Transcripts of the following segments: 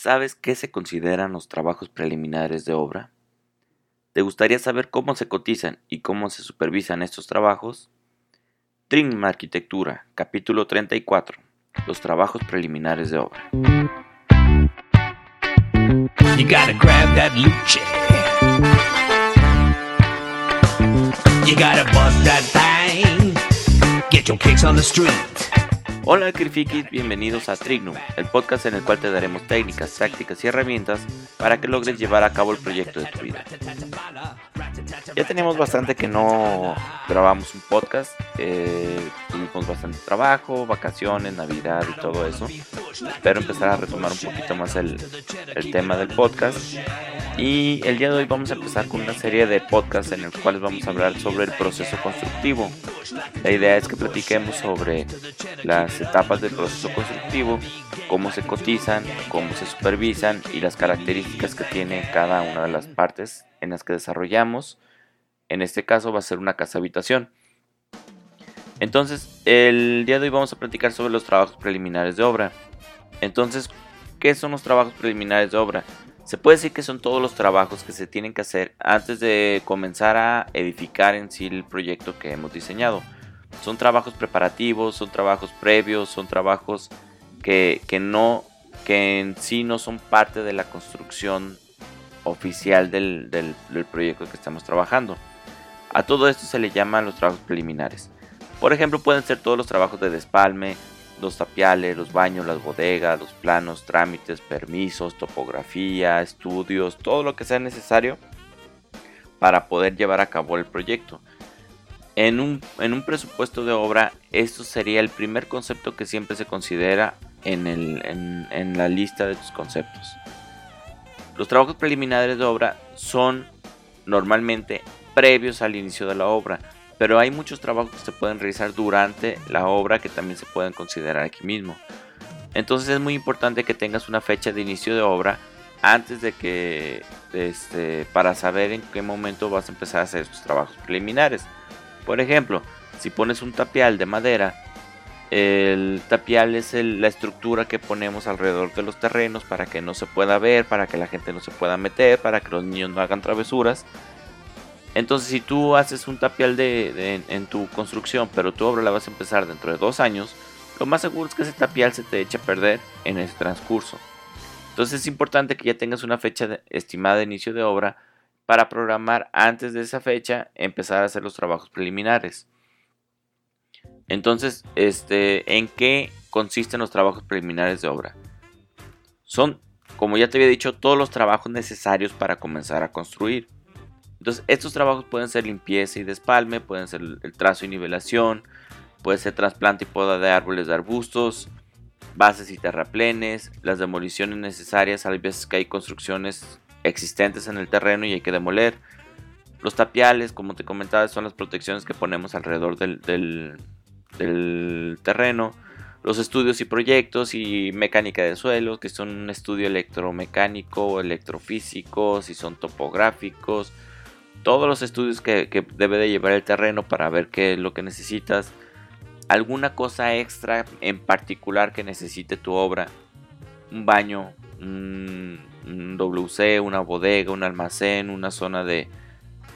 ¿Sabes qué se consideran los trabajos preliminares de obra? ¿Te gustaría saber cómo se cotizan y cómo se supervisan estos trabajos? Trim Arquitectura, capítulo 34. Los trabajos preliminares de obra. You gotta grab that luche. You gotta bust that thing. Get your kicks on the street. Hola Crifikis, bienvenidos a Trignum, el podcast en el cual te daremos técnicas, tácticas y herramientas para que logres llevar a cabo el proyecto de tu vida. Ya teníamos bastante que no grabamos un podcast, eh, tuvimos bastante trabajo, vacaciones, navidad y todo eso. Espero empezar a retomar un poquito más el, el tema del podcast. Y el día de hoy vamos a empezar con una serie de podcasts en el cuales vamos a hablar sobre el proceso constructivo. La idea es que platiquemos sobre las etapas del proceso constructivo, cómo se cotizan, cómo se supervisan y las características que tiene cada una de las partes en las que desarrollamos. En este caso va a ser una casa habitación. Entonces, el día de hoy vamos a platicar sobre los trabajos preliminares de obra. Entonces, ¿qué son los trabajos preliminares de obra? Se puede decir que son todos los trabajos que se tienen que hacer antes de comenzar a edificar en sí el proyecto que hemos diseñado. Son trabajos preparativos, son trabajos previos, son trabajos que, no, que en sí no son parte de la construcción oficial del, del proyecto que estamos trabajando. A todo esto se le llaman los trabajos preliminares. Por ejemplo, pueden ser todos los trabajos de despalme, los tapiales, los baños, las bodegas, los planos, trámites, permisos, topografía, estudios, todo lo que sea necesario para poder llevar a cabo el proyecto. En un, en un presupuesto de obra, esto sería el primer concepto que siempre se considera en, en la lista de tus conceptos. Los trabajos preliminares de obra son normalmente previos al inicio de la obra pero hay muchos trabajos que se pueden realizar durante la obra que también se pueden considerar aquí mismo. Entonces es muy importante que tengas una fecha de inicio de obra antes de que este, para saber en qué momento vas a empezar a hacer tus trabajos preliminares. Por ejemplo, si pones un tapial de madera, el tapial es la estructura que ponemos alrededor de los terrenos para que no se pueda ver, para que la gente no se pueda meter, para que los niños no hagan travesuras. Entonces, si tú haces un tapial de, en tu construcción, pero tu obra la vas a empezar dentro de dos años, lo más seguro es que ese tapial se te eche a perder en ese transcurso. Entonces es importante que ya tengas una fecha estimada de inicio de obra para programar antes de esa fecha empezar a hacer los trabajos preliminares. Entonces, este, ¿en qué consisten los trabajos preliminares de obra? Son, como ya te había dicho, todos los trabajos necesarios para comenzar a construir. Entonces, estos trabajos pueden ser limpieza y despalme, pueden ser el trazo y nivelación, puede ser trasplante y poda de árboles de arbustos, bases y terraplenes, las demoliciones necesarias, hay veces que hay construcciones existentes en el terreno y hay que demoler. Los tapiales, como te comentaba, son las protecciones que ponemos alrededor del, terreno. Los estudios y proyectos y mecánica de suelo, que son un estudio electromecánico o electrofísico, si son topográficos, todos los estudios que, debe de llevar el terreno para ver qué es lo que necesitas, alguna cosa extra en particular que necesite tu obra, un baño, un, WC, una bodega, un almacén, una zona de,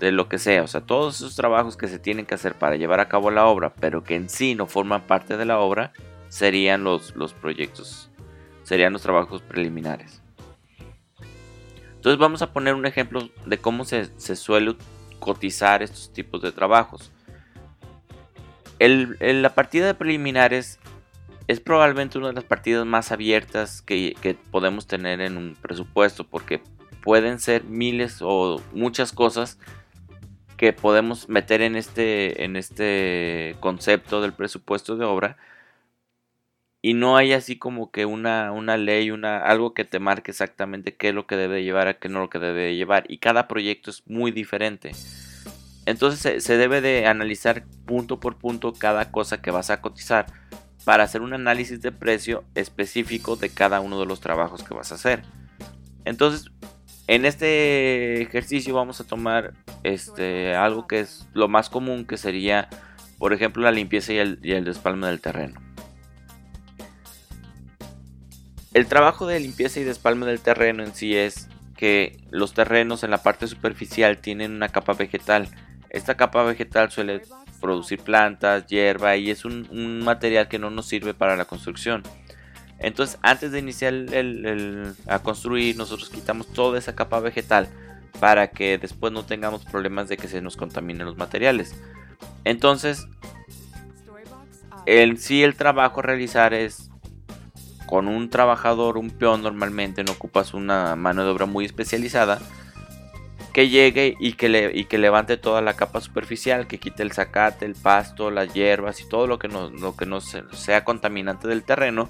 de lo que sea, o sea, todos esos trabajos que se tienen que hacer para llevar a cabo la obra, pero que en sí no forman parte de la obra, serían los, los proyectos, serían los trabajos preliminares. Entonces vamos a poner un ejemplo de cómo se, suele cotizar estos tipos de trabajos. la partida de preliminares es probablemente una de las partidas más abiertas que, podemos tener en un presupuesto porque pueden ser miles o muchas cosas que podemos meter en este, en este concepto del presupuesto de obra y no hay así como que una, una ley, una, algo que te marque exactamente qué es lo que debe llevar, a qué no lo que debe llevar. Y cada proyecto es muy diferente. Entonces se, debe de analizar punto por punto cada cosa que vas a cotizar para hacer un análisis de precio específico de cada uno de los trabajos que vas a hacer. Entonces, en este ejercicio vamos a tomar este, algo que es lo más común, que sería, por ejemplo, la limpieza y el, y el despalme del terreno. El trabajo de limpieza y despalme del terreno en sí es que los terrenos en la parte superficial tienen una capa vegetal. Esta capa vegetal suele producir plantas, hierba y es un, material que no nos sirve para la construcción. Entonces, antes de iniciar a construir, nosotros quitamos toda esa capa vegetal para que después no tengamos problemas de que se nos contaminen los materiales. Entonces, en sí el trabajo a realizar es con un trabajador, un peón normalmente, no ocupas una mano de obra muy especializada, que llegue y que, levante toda la capa superficial, que quite el zacate, el pasto, las hierbas y todo lo que no, lo que no sea contaminante del terreno.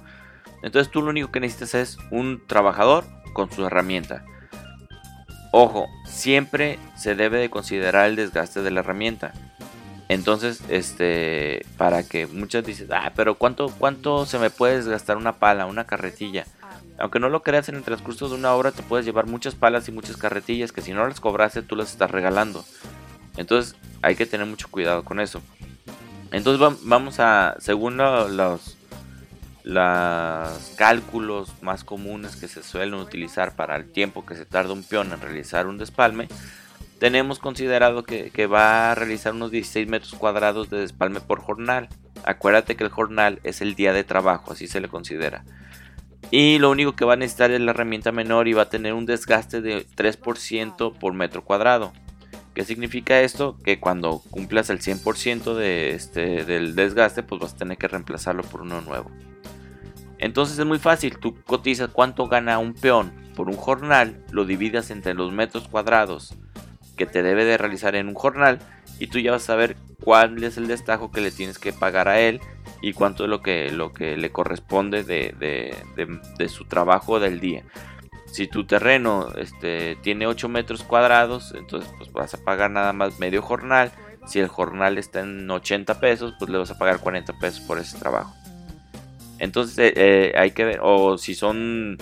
Entonces tú lo único que necesitas es un trabajador con su herramienta. Ojo, siempre se debe de considerar el desgaste de la herramienta. Entonces, este, para que muchas dicen, ah, pero ¿cuánto, ¿cuánto se me puede desgastar una pala, una carretilla? Aunque no lo creas en el transcurso de una obra, te puedes llevar muchas palas y muchas carretillas que si no las cobraste, tú las estás regalando. Entonces, hay que tener mucho cuidado con eso. Entonces, vamos a, según los, los cálculos más comunes que se suelen utilizar para el tiempo que se tarda un peón en realizar un despalme, tenemos considerado que, va a realizar unos 16 metros cuadrados de despalme por jornal. Acuérdate que el jornal es el día de trabajo, así se le considera. Y lo único que va a necesitar es la herramienta menor y va a tener un desgaste de 3% por metro cuadrado. ¿Qué significa esto? Que cuando cumplas el 100% de este, del desgaste, pues vas a tener que reemplazarlo por uno nuevo. Entonces es muy fácil, tú cotizas cuánto gana un peón por un jornal, lo dividas entre los metros cuadrados que te debe de realizar en un jornal y tú ya vas a saber cuál es el destajo que le tienes que pagar a él y cuánto es lo que, lo que le corresponde de, su trabajo del día. Si tu terreno este, tiene 8 metros cuadrados, entonces pues vas a pagar nada más medio jornal. Si el jornal está en 80 pesos, pues le vas a pagar 40 pesos por ese trabajo. Entonces eh, eh, hay que ver, o si son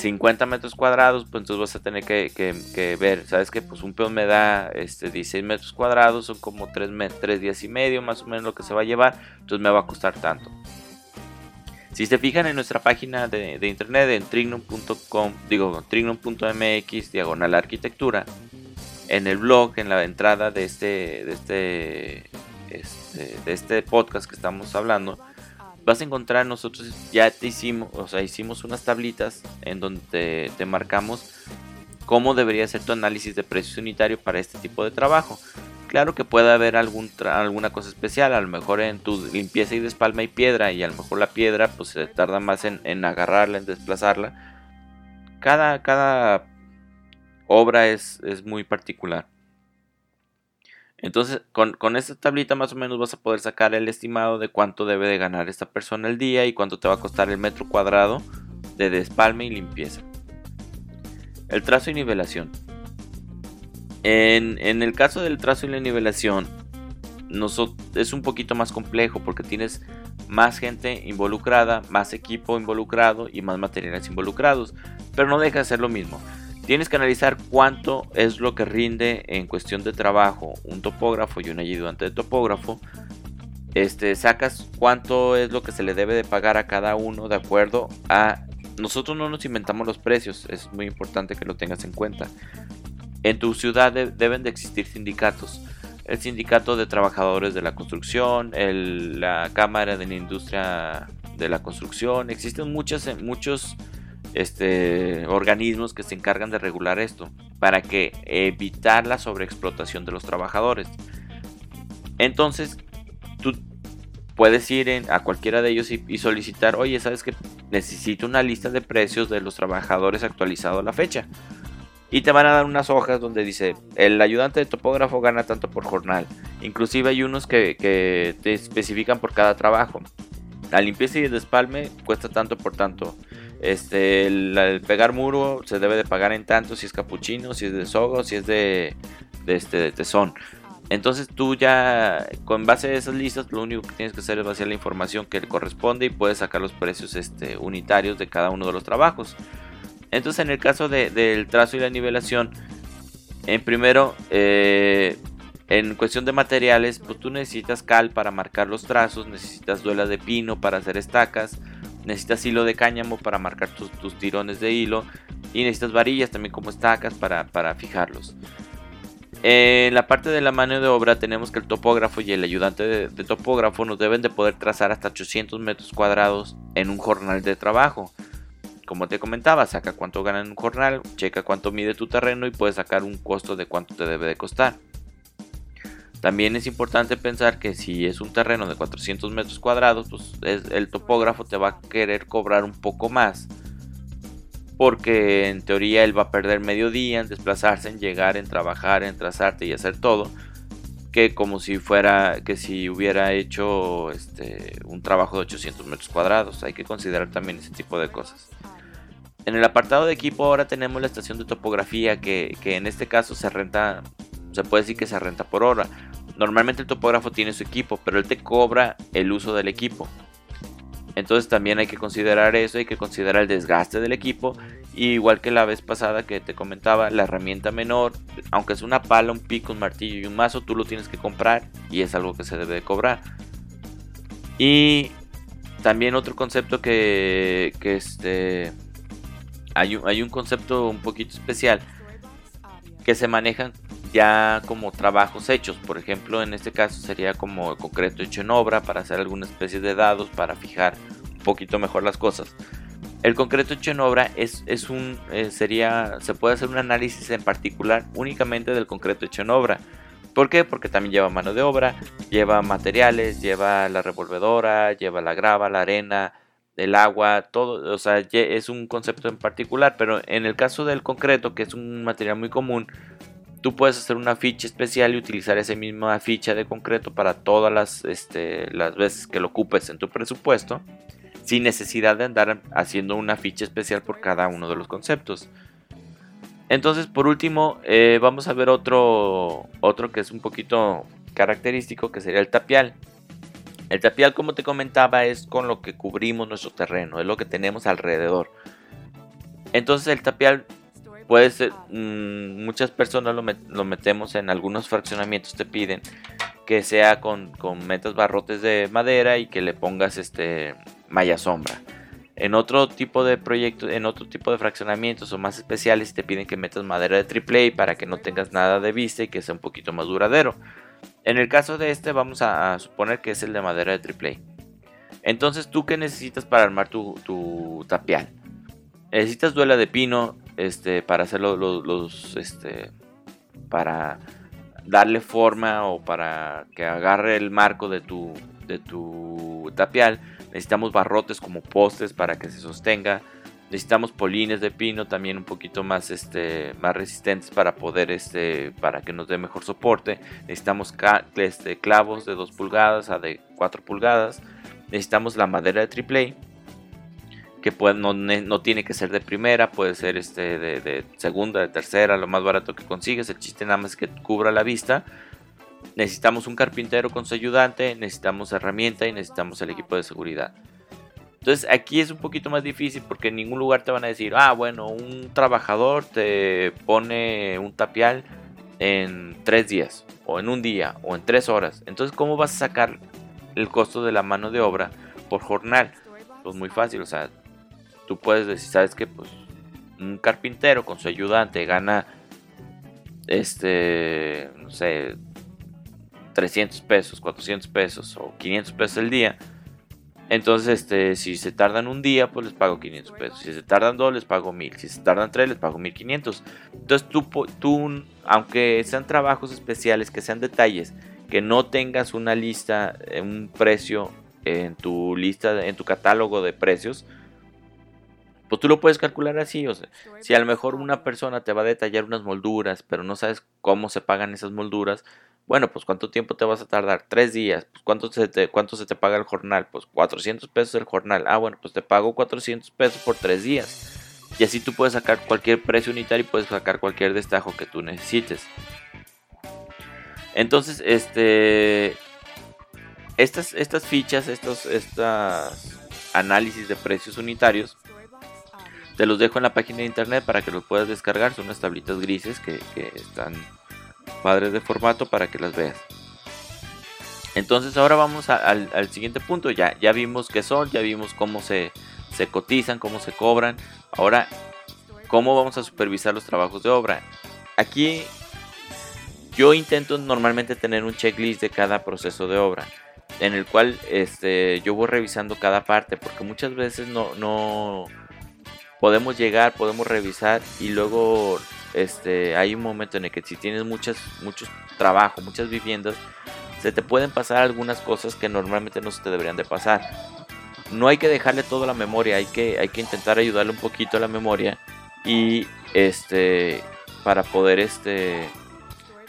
50 metros cuadrados, pues entonces vas a tener que, ver, ¿sabes que Pues un peón me da este, 16 metros cuadrados, son como 3, 3 días y medio más o menos lo que se va a llevar, entonces me va a costar tanto. Si se fijan en nuestra página de, internet en trignum.com, digo trignum.mx, diagonal arquitectura, en el blog, en la entrada de este, de este, este, de este podcast que estamos hablando, vas a encontrar nosotros ya te hicimos, o sea, hicimos unas tablitas en donde te, marcamos cómo debería ser tu análisis de precio unitario para este tipo de trabajo. Claro que puede haber alguna cosa especial, a lo mejor en tu limpieza y despalma y piedra y a lo mejor la piedra pues se tarda más en, en agarrarla, en desplazarla. Cada, cada obra es, es muy particular. Entonces, con, esta tablita más o menos vas a poder sacar el estimado de cuánto debe de ganar esta persona el día y cuánto te va a costar el metro cuadrado de despalme y limpieza. El trazo y nivelación. En, el caso del trazo y la nivelación, es un poquito más complejo porque tienes más gente involucrada, más equipo involucrado y más materiales involucrados, pero no deja de ser lo mismo. Tienes que analizar cuánto es lo que rinde en cuestión de trabajo un topógrafo y un ayudante de topógrafo. Este, sacas cuánto es lo que se le debe de pagar a cada uno de acuerdo a... Nosotros no nos inventamos los precios, es muy importante que lo tengas en cuenta. En tu ciudad deben de existir sindicatos. El sindicato de trabajadores de la construcción, la cámara de la industria de la construcción. Existen muchas, muchos este, organismos que se encargan de regular esto para que evitar la sobreexplotación de los trabajadores. Entonces, tú puedes ir a cualquiera de ellos y, solicitar, oye, ¿sabes que necesito una lista de precios de los trabajadores actualizado a la fecha? Y te van a dar unas hojas donde dice, el ayudante de topógrafo gana tanto por jornal. Inclusive hay unos que, que te especifican por cada trabajo. La limpieza y el despalme cuesta tanto por tanto. Este, el, pegar muro se debe de pagar en tanto si es capuchino, si es de sogo, si es de, de, este, de tesón. Entonces tú ya, con base a esas listas, lo único que tienes que hacer es vaciar la información que le corresponde y puedes sacar los precios este, unitarios de cada uno de los trabajos. Entonces en el caso del trazo y la nivelación, en primero, eh, en cuestión de materiales, pues tú necesitas cal para marcar los trazos, necesitas duela de pino para hacer estacas, necesitas hilo de cáñamo para marcar tus, tirones de hilo y necesitas varillas también como estacas para, para fijarlos. En la parte de la mano de obra tenemos que el topógrafo y el ayudante de, topógrafo nos deben de poder trazar hasta 800 metros cuadrados en un jornal de trabajo. Como te comentaba, saca cuánto gana en un jornal, checa cuánto mide tu terreno y puedes sacar un costo de cuánto te debe de costar. También es importante pensar que si es un terreno de 400 metros cuadrados, pues el topógrafo te va a querer cobrar un poco más porque en teoría él va a perder medio día en desplazarse, en llegar, en trabajar, en trazarte y hacer todo, que como si fuera, que si hubiera hecho este, un trabajo de 800 metros cuadrados. Hay que considerar también ese tipo de cosas. En el apartado de equipo ahora tenemos la estación de topografía que, que en este caso se renta, se puede decir que se renta por hora. Normalmente el topógrafo tiene su equipo, pero él te cobra el uso del equipo. Entonces también hay que considerar eso, hay que considerar el desgaste del equipo. igual que la vez pasada que te comentaba, la herramienta menor, aunque es una pala, un pico, un martillo y un mazo, tú lo tienes que comprar y es algo que se debe de cobrar. Y también otro concepto que, que este, hay, hay un concepto un poquito especial que se manejan ya como trabajos hechos. Por ejemplo, en este caso sería como concreto hecho en obra para hacer alguna especie de dados para fijar un poquito mejor las cosas. El concreto hecho en obra es, es un eh, sería se puede hacer un análisis en particular únicamente del concreto hecho en obra. ¿Por qué? Porque también lleva mano de obra, lleva materiales, lleva la revolvedora, lleva la grava, la arena, el agua, todo, o sea, es un concepto en particular, pero en el caso del concreto, que es un material muy común, tú puedes hacer una ficha especial y utilizar esa misma ficha de concreto para todas las, este, las veces que lo ocupes en tu presupuesto sin necesidad de andar haciendo una ficha especial por cada uno de los conceptos. Entonces, por último, eh, vamos a ver otro, otro que es un poquito característico, que sería el tapial. El tapial, como te comentaba, es con lo que cubrimos nuestro terreno, es lo que tenemos alrededor. Entonces, el tapial puede ser, mm, muchas personas lo, metemos en algunos fraccionamientos, te piden que sea con, con metas barrotes de madera y que le pongas este malla sombra. En otro tipo de proyectos, en otro tipo de fraccionamientos o más especiales te piden que metas madera de AAA para que no tengas nada de vista y que sea un poquito más duradero. En el caso de este vamos a, suponer que es el de madera de AAA. Entonces, ¿tú qué necesitas para armar tu, tu tapial? Necesitas duela de pino, este, para hacerlo los, este, para darle forma o para que agarre el marco de tu, de tu tapial. Necesitamos barrotes como postes para que se sostenga. Necesitamos polines de pino también un poquito más, este, más resistentes para poder, este, para que nos dé mejor soporte. Necesitamos este, clavos de 2 pulgadas a de 4 pulgadas. Necesitamos la madera de AAA que no, tiene que ser de primera, puede ser este de, segunda, de tercera, lo más barato que consigues. El chiste nada más es que cubra la vista. Necesitamos un carpintero con su ayudante, necesitamos herramienta y necesitamos el equipo de seguridad. Entonces aquí es un poquito más difícil porque en ningún lugar te van a decir, ah, bueno, un trabajador te pone un tapial en tres días, o en un día, o en tres horas. Entonces, ¿cómo vas a sacar el costo de la mano de obra por jornal? Pues muy fácil, o sea, tú puedes decir, sabes que pues un carpintero con su ayudante gana este, no sé, 300 pesos, 400 pesos o 500 pesos el día. Entonces, este, si se tardan un día, pues les pago 500 pesos. Si se tardan dos, les pago 1000. Si se tardan tres, les pago 1500. Entonces, tú, tú, aunque sean trabajos especiales, que sean detalles, que no tengas una lista, eh, un precio en tu lista, en tu catálogo de precios, pues tú lo puedes calcular así, o sea, si a lo mejor una persona te va a detallar unas molduras, pero no sabes cómo se pagan esas molduras, bueno, pues cuánto tiempo te vas a tardar, tres días, pues cuánto se te, cuánto se te paga el jornal, pues 400 pesos el jornal, ah, bueno, pues te pago 400 pesos por tres días. Y así tú puedes sacar cualquier precio unitario y puedes sacar cualquier destajo que tú necesites. Entonces, este, estas, estas fichas, estos estas análisis de precios unitarios, te los dejo en la página de internet para que los puedas descargar. Son unas tablitas grises que, están padres de formato para que las veas. Entonces ahora vamos al, siguiente punto. Ya, ya vimos qué son, ya vimos cómo se, se cotizan, cómo se cobran. Ahora, ¿cómo vamos a supervisar los trabajos de obra? Aquí yo intento normalmente tener un checklist de cada proceso de obra en el cual este, yo voy revisando cada parte porque muchas veces no, no podemos llegar, podemos revisar y luego este, hay un momento en el que si tienes muchas, muchos trabajo, muchas viviendas, se te pueden pasar algunas cosas que normalmente no se te deberían de pasar. No hay que dejarle todo la memoria, hay que, hay que intentar ayudarle un poquito a la memoria y este para poder este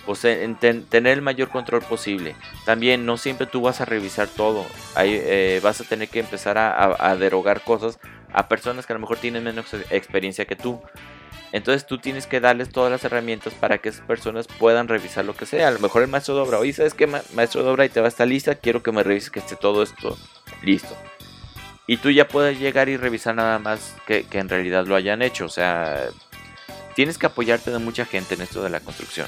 pues, tener el mayor control posible. También no siempre tú vas a revisar todo, Ahí, eh, vas a tener que empezar a derogar cosas a personas que a lo mejor tienen menos experiencia que tú. Entonces tú tienes que darles todas las herramientas para que esas personas puedan revisar lo que sea. A lo mejor el maestro de obra, oye, ¿sabes qué, maestro de obra? Y te va a estar lista, quiero que me revises que esté todo esto listo. Y tú ya puedes llegar y revisar nada más que, en realidad lo hayan hecho. O sea, tienes que apoyarte de mucha gente en esto de la construcción.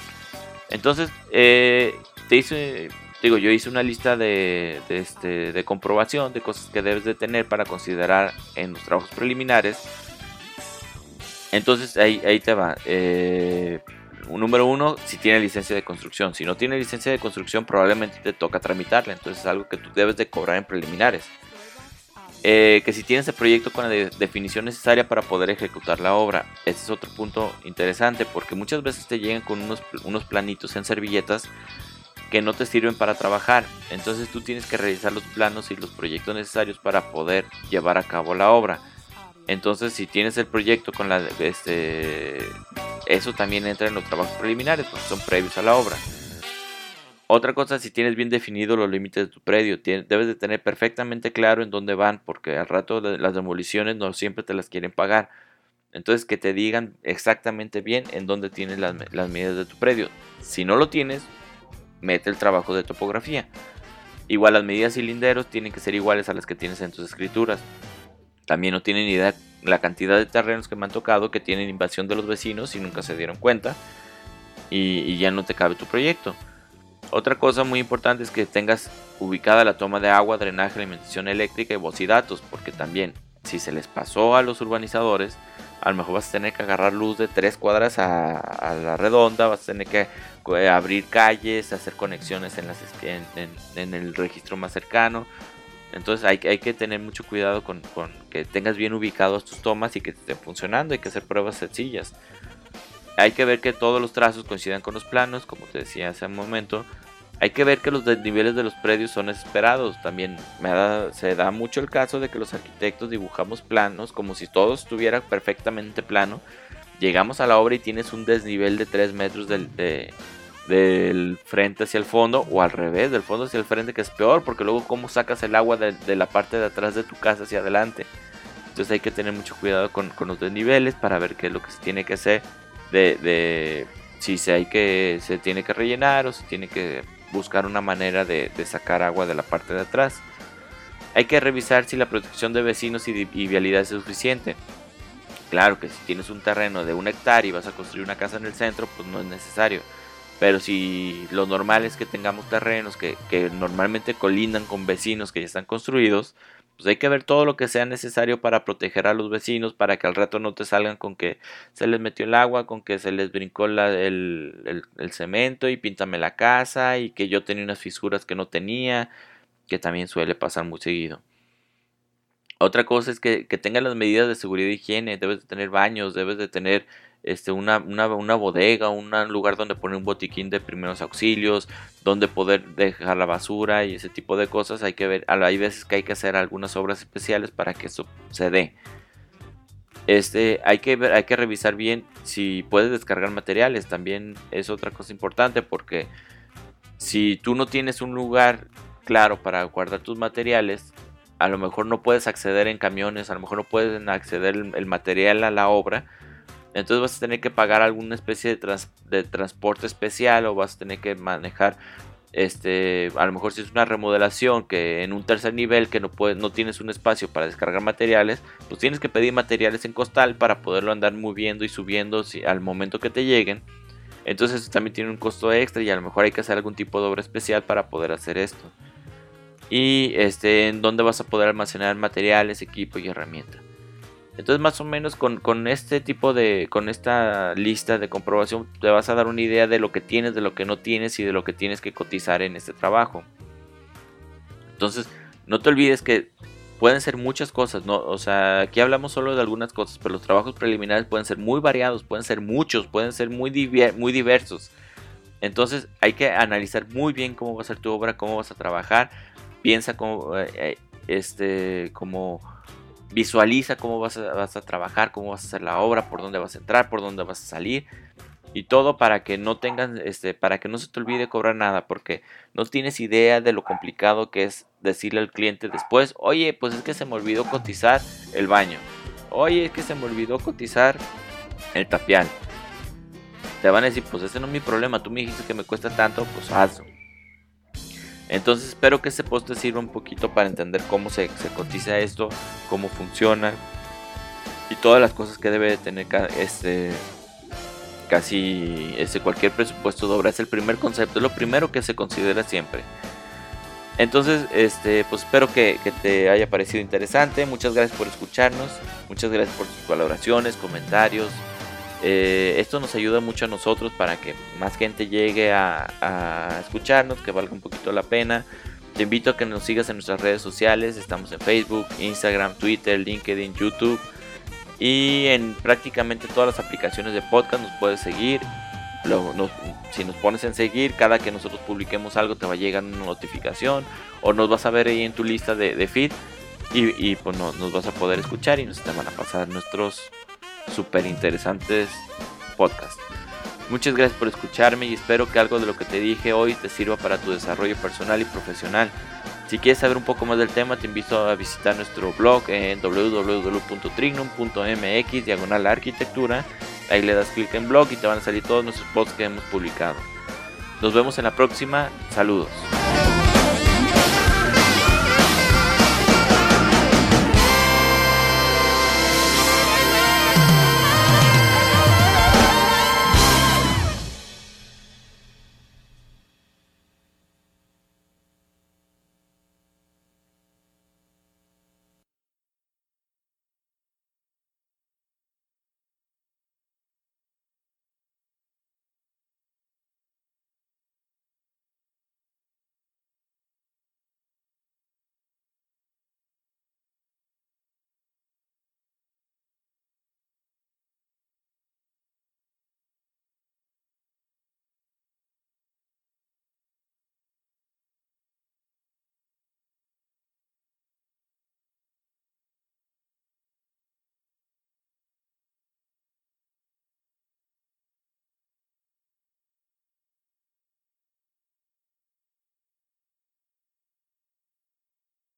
Entonces, eh, te hice, digo, yo hice una lista de, este, de comprobación de cosas que debes de tener para considerar en los trabajos preliminares entonces ahí, ahí te va. Eh, número uno, si tiene licencia de construcción. Si no tiene licencia de construcción, probablemente te toca tramitarla. Entonces es algo que tú debes de cobrar en preliminares. Eh, que si tienes el proyecto con la definición necesaria para poder ejecutar la obra. Este es otro punto interesante porque muchas veces te llegan con unos, unos planitos en servilletas que no te sirven para trabajar. Entonces tú tienes que realizar los planos y los proyectos necesarios para poder llevar a cabo la obra. Entonces, si tienes el proyecto con la este eso también entra en los trabajos preliminares, porque son previos a la obra. Otra cosa, si tienes bien definido los límites de tu predio, debes de tener perfectamente claro en dónde van, porque al rato las demoliciones no siempre te las quieren pagar. Entonces, que te digan exactamente bien en dónde tienes las, las medidas de tu predio. Si no lo tienes, mete el trabajo de topografía. Igual las medidas cilinderos tienen que ser iguales a las que tienes en tus escrituras. También no tienen idea la cantidad de terrenos que me han tocado que tienen invasión de los vecinos y nunca se dieron cuenta y, ya no te cabe tu proyecto. Otra cosa muy importante es que tengas ubicada la toma de agua, drenaje, alimentación eléctrica y voz y datos, porque también si se les pasó a los urbanizadores, a lo mejor vas a tener que agarrar luz de tres cuadras a, la redonda, vas a tener que eh, abrir calles, hacer conexiones en, las, el registro más cercano, entonces hay que tener mucho cuidado con, que tengas bien ubicados tus tomas y que estén funcionando. Hay que hacer pruebas sencillas. Hay que ver que todos los trazos coincidan con los planos, como te decía hace un momento. Hay que ver que los niveles de los predios son esperados. También se da mucho el caso de que los arquitectos dibujamos planos como si todo estuviera perfectamente plano. Llegamos a la obra y tienes un desnivel de 3 metros del, de, frente hacia el fondo o al revés, del fondo hacia el frente, que es peor, porque luego cómo sacas el agua de, la parte de atrás de tu casa hacia adelante. Entonces hay que tener mucho cuidado con, los desniveles para ver qué es lo que se tiene que hacer, de, si se, hay que, se tiene que rellenar o si tiene que buscar una manera de, sacar agua de la parte de atrás. Hay que revisar si la protección de vecinos y, vialidad es suficiente. Claro que si tienes un terreno de un hectárea y vas a construir una casa en el centro, pues no es necesario pero si lo normal es que tengamos terrenos que, normalmente colindan con vecinos que ya están construidos, pues hay que ver todo lo que sea necesario para proteger a los vecinos, para que al rato no te salgan con que se les metió el agua, con que se les brincó el, cemento y píntame la casa y que yo tenía unas fisuras que no tenía, que también suele pasar muy seguido. Otra cosa es que, que tengan las medidas de seguridad y higiene, debes de tener baños, debes de tener este, una, una, bodega, un lugar donde poner un botiquín de primeros auxilios, donde poder dejar la basura y ese tipo de cosas. Hay que ver, hay veces que hay que hacer algunas obras especiales para que eso se dé. Este, hay que ver, hay que revisar bien si puedes descargar materiales. También es otra cosa importante porque si tú no tienes un lugar claro para guardar tus materiales, a lo mejor no puedes acceder en camiones, a lo mejor no puedes acceder el material a la obra entonces vas a tener que pagar alguna especie de, transporte especial o vas a tener que manejar este a lo mejor si es una remodelación que en un tercer nivel que no no tienes un espacio para descargar materiales pues tienes que pedir materiales en costal para poderlo andar moviendo y subiendo al momento que te lleguen. Entonces eso también tiene un costo extra y a lo mejor hay que hacer algún tipo de obra especial para poder hacer esto. Y este en dónde vas a poder almacenar materiales equipo y herramientas Entonces más o menos con, con, este tipo de, con esta lista de comprobación te vas a dar una idea de lo que tienes, de lo que no tienes y de lo que tienes que cotizar en este trabajo. Entonces no te olvides que pueden ser muchas cosas, ¿no? O sea, aquí hablamos solo de algunas cosas, pero los trabajos preliminares pueden ser muy variados, pueden ser muchos, pueden ser muy, muy diversos. Entonces hay que analizar muy bien cómo va a ser tu obra, cómo vas a trabajar, piensa cómo, eh, eh, este, cómo visualiza cómo vas a, vas a, trabajar, cómo vas a hacer la obra, por dónde vas a entrar, por dónde vas a salir y todo para que no tengan, este, para que no se te olvide cobrar nada, porque no tienes idea de lo complicado que es decirle al cliente después, oye, pues es que se me olvidó cotizar el baño, oye, es que se me olvidó cotizar el tapial. Te van a decir, pues ese no es mi problema, tú me dijiste que me cuesta tanto, pues hazlo. Entonces espero que este post te sirva un poquito para entender cómo se, cotiza esto, cómo funciona y todas las cosas que debe de tener este, casi ese cualquier presupuesto de obra. Es el primer concepto, es lo primero que se considera siempre. Entonces, este, pues espero que, te haya parecido interesante. Muchas gracias por escucharnos. Muchas gracias por tus colaboraciones, comentarios. Eh, esto nos ayuda mucho a nosotros para que más gente llegue a, escucharnos, que valga un poquito la pena. Te invito a que nos sigas en nuestras redes sociales. Estamos en Facebook, Instagram, Twitter, LinkedIn, YouTube. Y en prácticamente todas las aplicaciones de podcast nos puedes seguir. si nos pones en seguir, cada que nosotros publiquemos algo te va a llegar una notificación o nos vas a ver ahí en tu lista de, feed y, pues nos vas a poder escuchar y nos te van a pasar nuestros súper interesantes podcasts. Muchas gracias por escucharme y espero que algo de lo que te dije hoy te sirva para tu desarrollo personal y profesional. Si quieres saber un poco más del tema, te invito a visitar nuestro blog en www.trignum.mx, diagonal arquitectura. Ahí le das clic en blog y te van a salir todos nuestros posts que hemos publicado. Nos vemos en la próxima. Saludos.